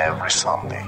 every Sunday.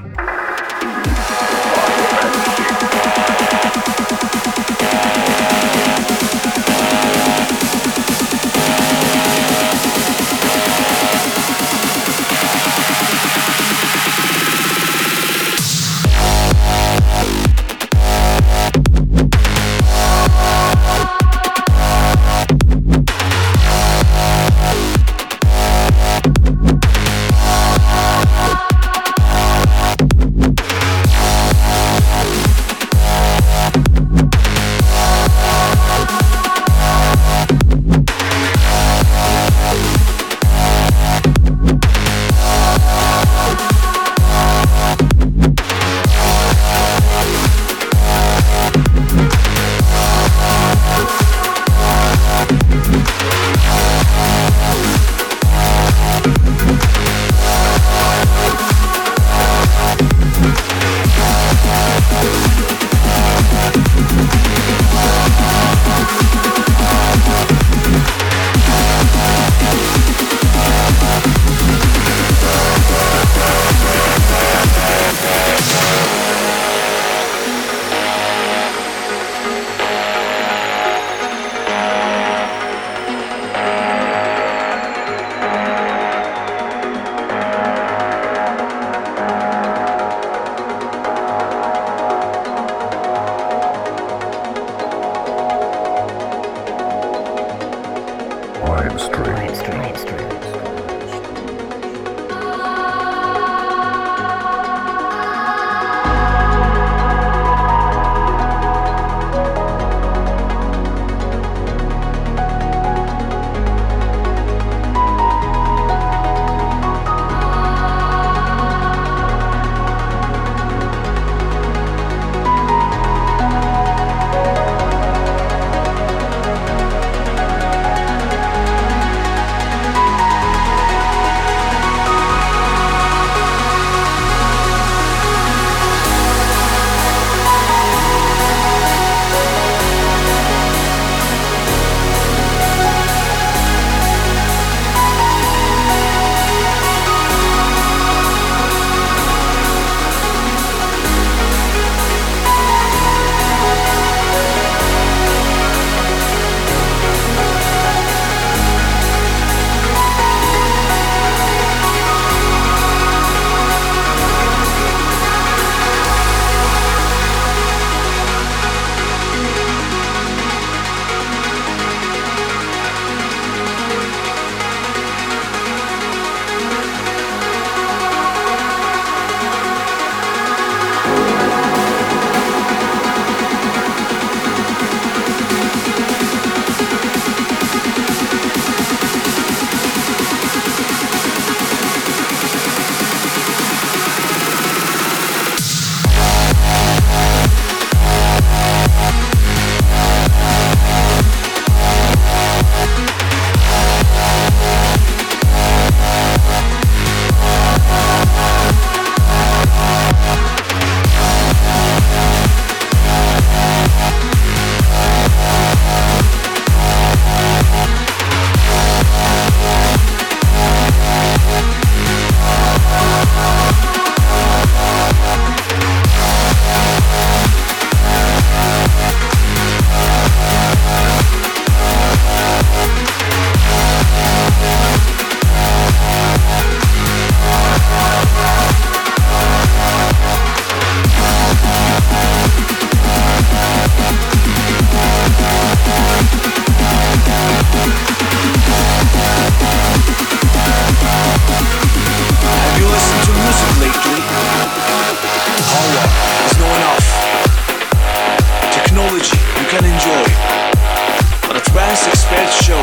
Spread Show.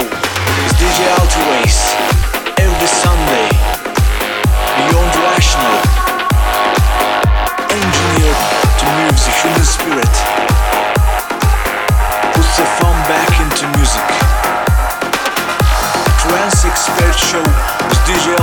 Is DJ Altuace every Sunday. Beyond Rational, engineered to move the human spirit, puts the fun back into music. DJ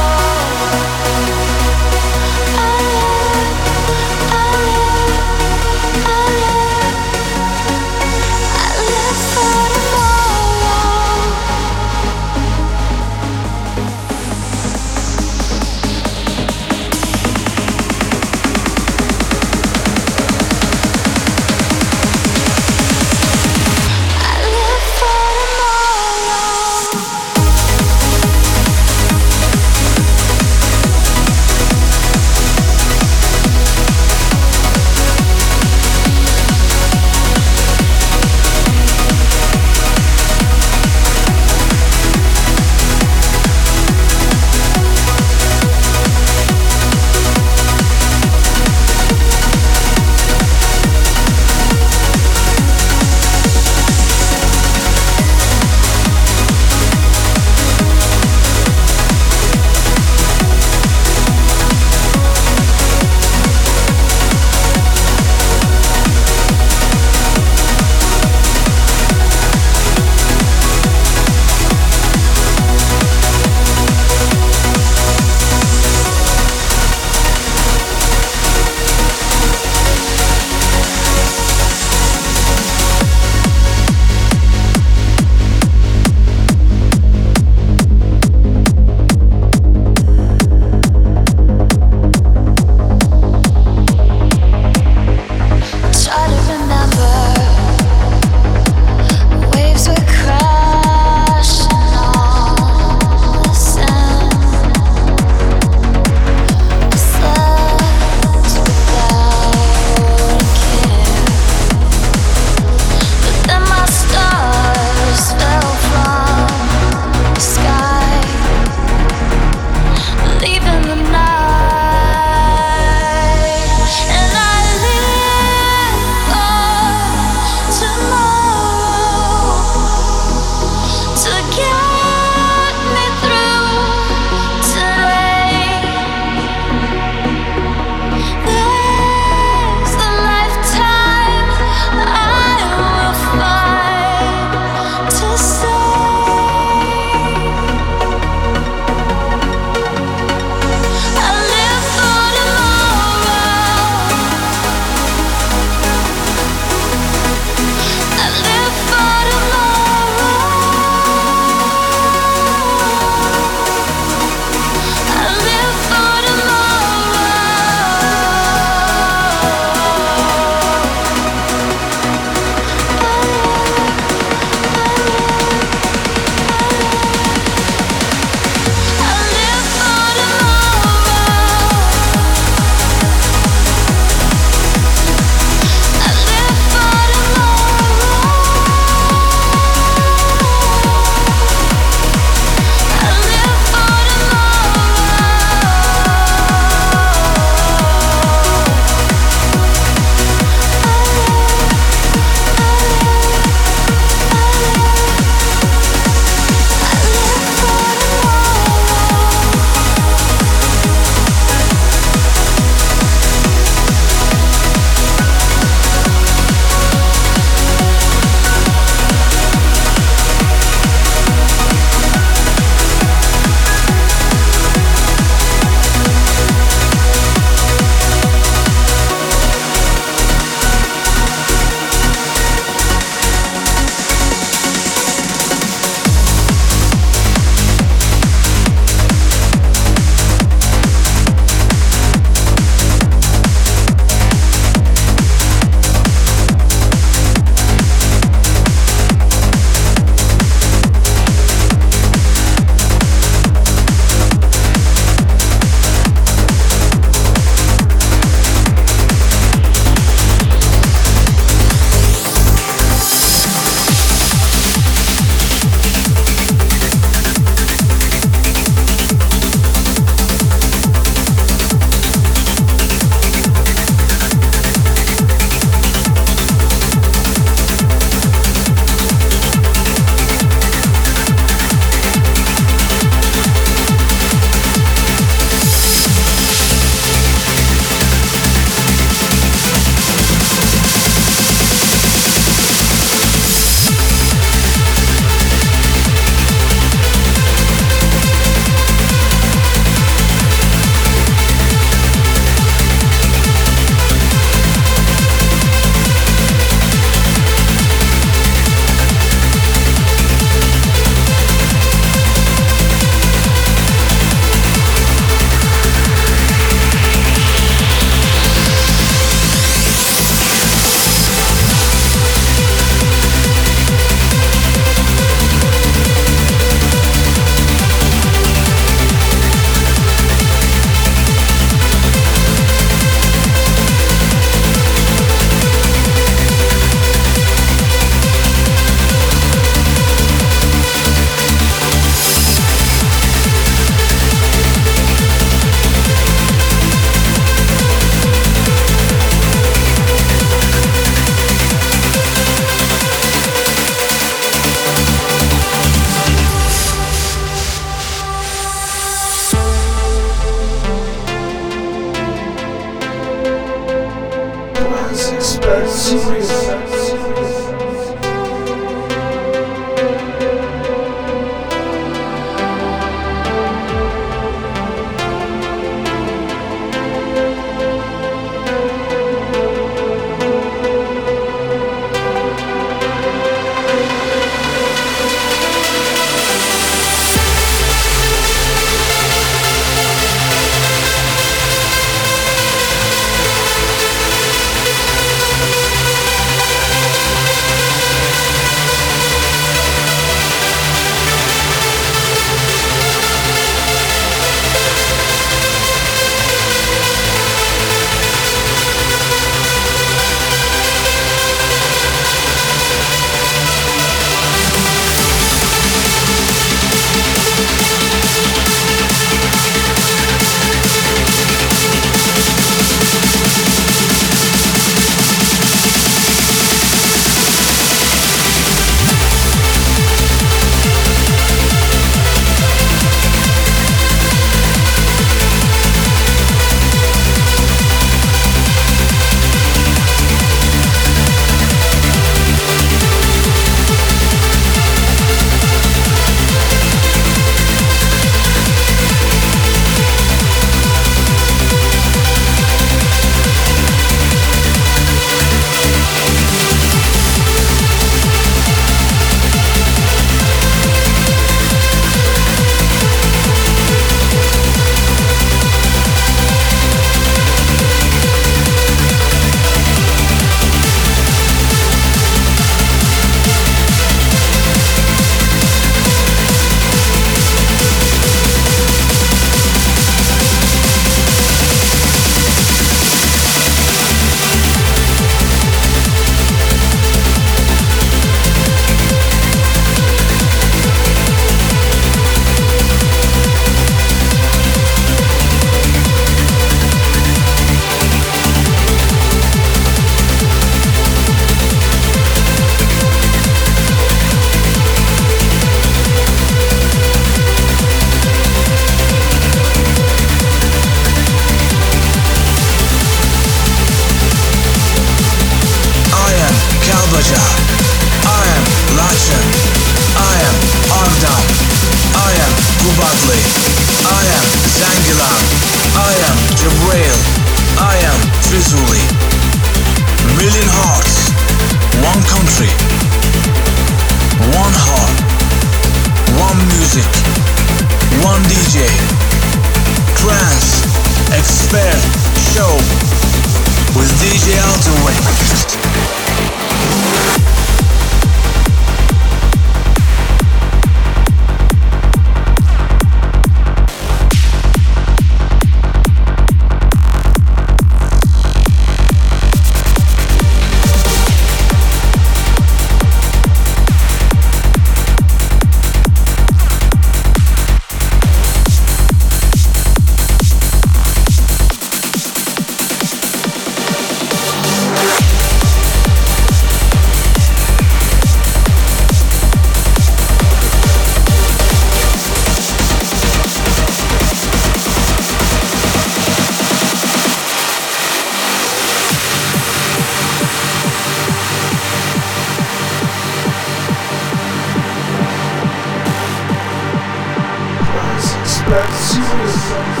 Brasil.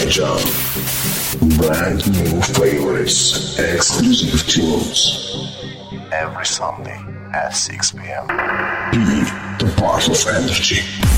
Azerbaijan. Brand new favorites, exclusive tunes. Every Sunday at 6 p.m. Be the part of energy.